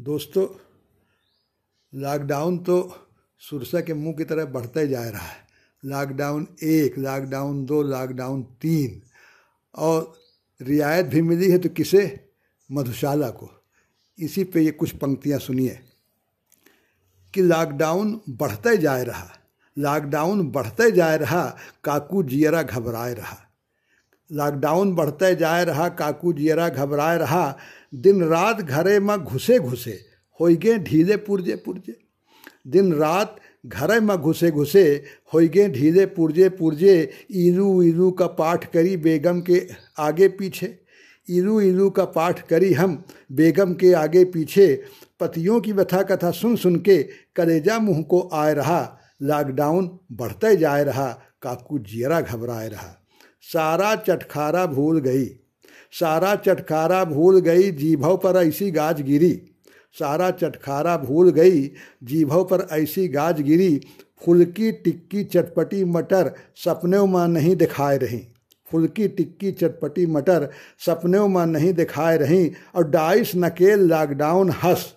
दोस्तों लॉकडाउन तो सुरसा के मुँह की तरह बढ़ता ही जा रहा है। लॉकडाउन एक लॉकडाउन दो लॉकडाउन तीन। और रियायत भी मिली है तो किसे? मधुशाला को। इसी पे ये कुछ पंक्तियाँ सुनिए। कि लॉकडाउन बढ़ते जा रहा। लॉकडाउन बढ़ते जा रहा, काकू जियरा घबराए रहा। लॉकडाउन बढ़ते जाए रहा, काकू जियरा घबराए रहा। दिन रात घरे में घुसे घुसे हो गे ढीले पुरजे पुरजे। दिन रात घरे में घुसे घुसे हो गे ढीले पुरजे पुरजे ईरू ईरू का पाठ करी बेगम के आगे पीछे। ईरू ईरू का पाठ करी हम बेगम के आगे पीछे। पतियों की व्यथा कथा सुन सुन के कलेजा मुँह को आए रहा लॉकडाउन बढ़ते जाए रहा, काकू जियरा घबराए रहा। सारा चटखारा भूल गई। सारा चटखारा भूल गई जीभव पर ऐसी गाज गिरी। सारा चटखारा भूल गई जीभव पर ऐसी गाज गिरी। फुलकी टिक्की चटपटी मटर सपने में नहीं दिखाए रही। फुलकी टिक्की चटपटी मटर सपने में नहीं दिखाए रही। और डाइस नकेल लॉकडाउन हंस।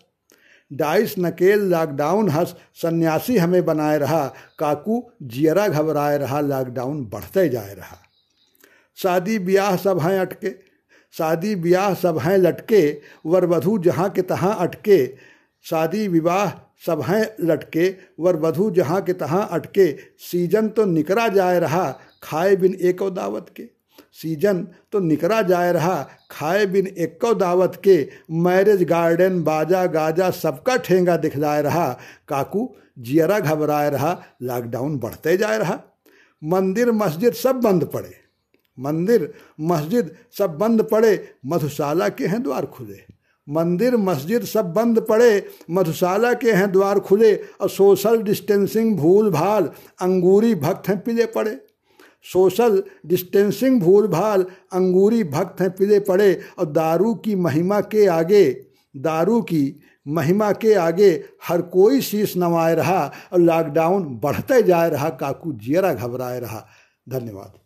डाइस नकेल लॉकडाउन हंस, सन्यासी हमें बनाए रहा। काकू जियरा घबराए रहा, लॉकडाउन बढ़ते जाए रहा। शादी ब्याह सब हैं अटके। शादी ब्याह सब हैं लटके, वर वधु जहाँ के तहाँ अटके। शादी विवाह सब हैं लटके, वर वधु जहाँ के तहाँ अटके। सीज़न तो निकरा जाए रहा खाए बिन एको दावत के। सीज़न तो निकरा जाए रहा खाए बिन एको दावत के। मैरिज गार्डन, बाजा गाजा सबका ठेंगा दिखलाए रहा। काकू जियरा घबराए रहा, लॉकडाउन बढ़ते जाए रहा। मंदिर, मस्जिद सब बंद पड़े। मंदिर, मस्जिद सब बंद पड़े, मधुशाला के हैं द्वार खुले। मंदिर, मस्जिद सब बंद पड़े, मधुशाला के हैं द्वार खुले, और सोशल डिस्टेंसिंग भूल भाल अंगूरी भक्त हैं पिले पड़े। सोशल डिस्टेंसिंग भूल भाल अंगूरी भक्त हैं पिले पड़े, और दारू की महिमा के आगे, दारू की महिमा के आगे हर कोई शीश नवाए रहा, और लॉकडाउन बढ़ते जाए रहा, काकू जियरा घबराए रहा। धन्यवाद।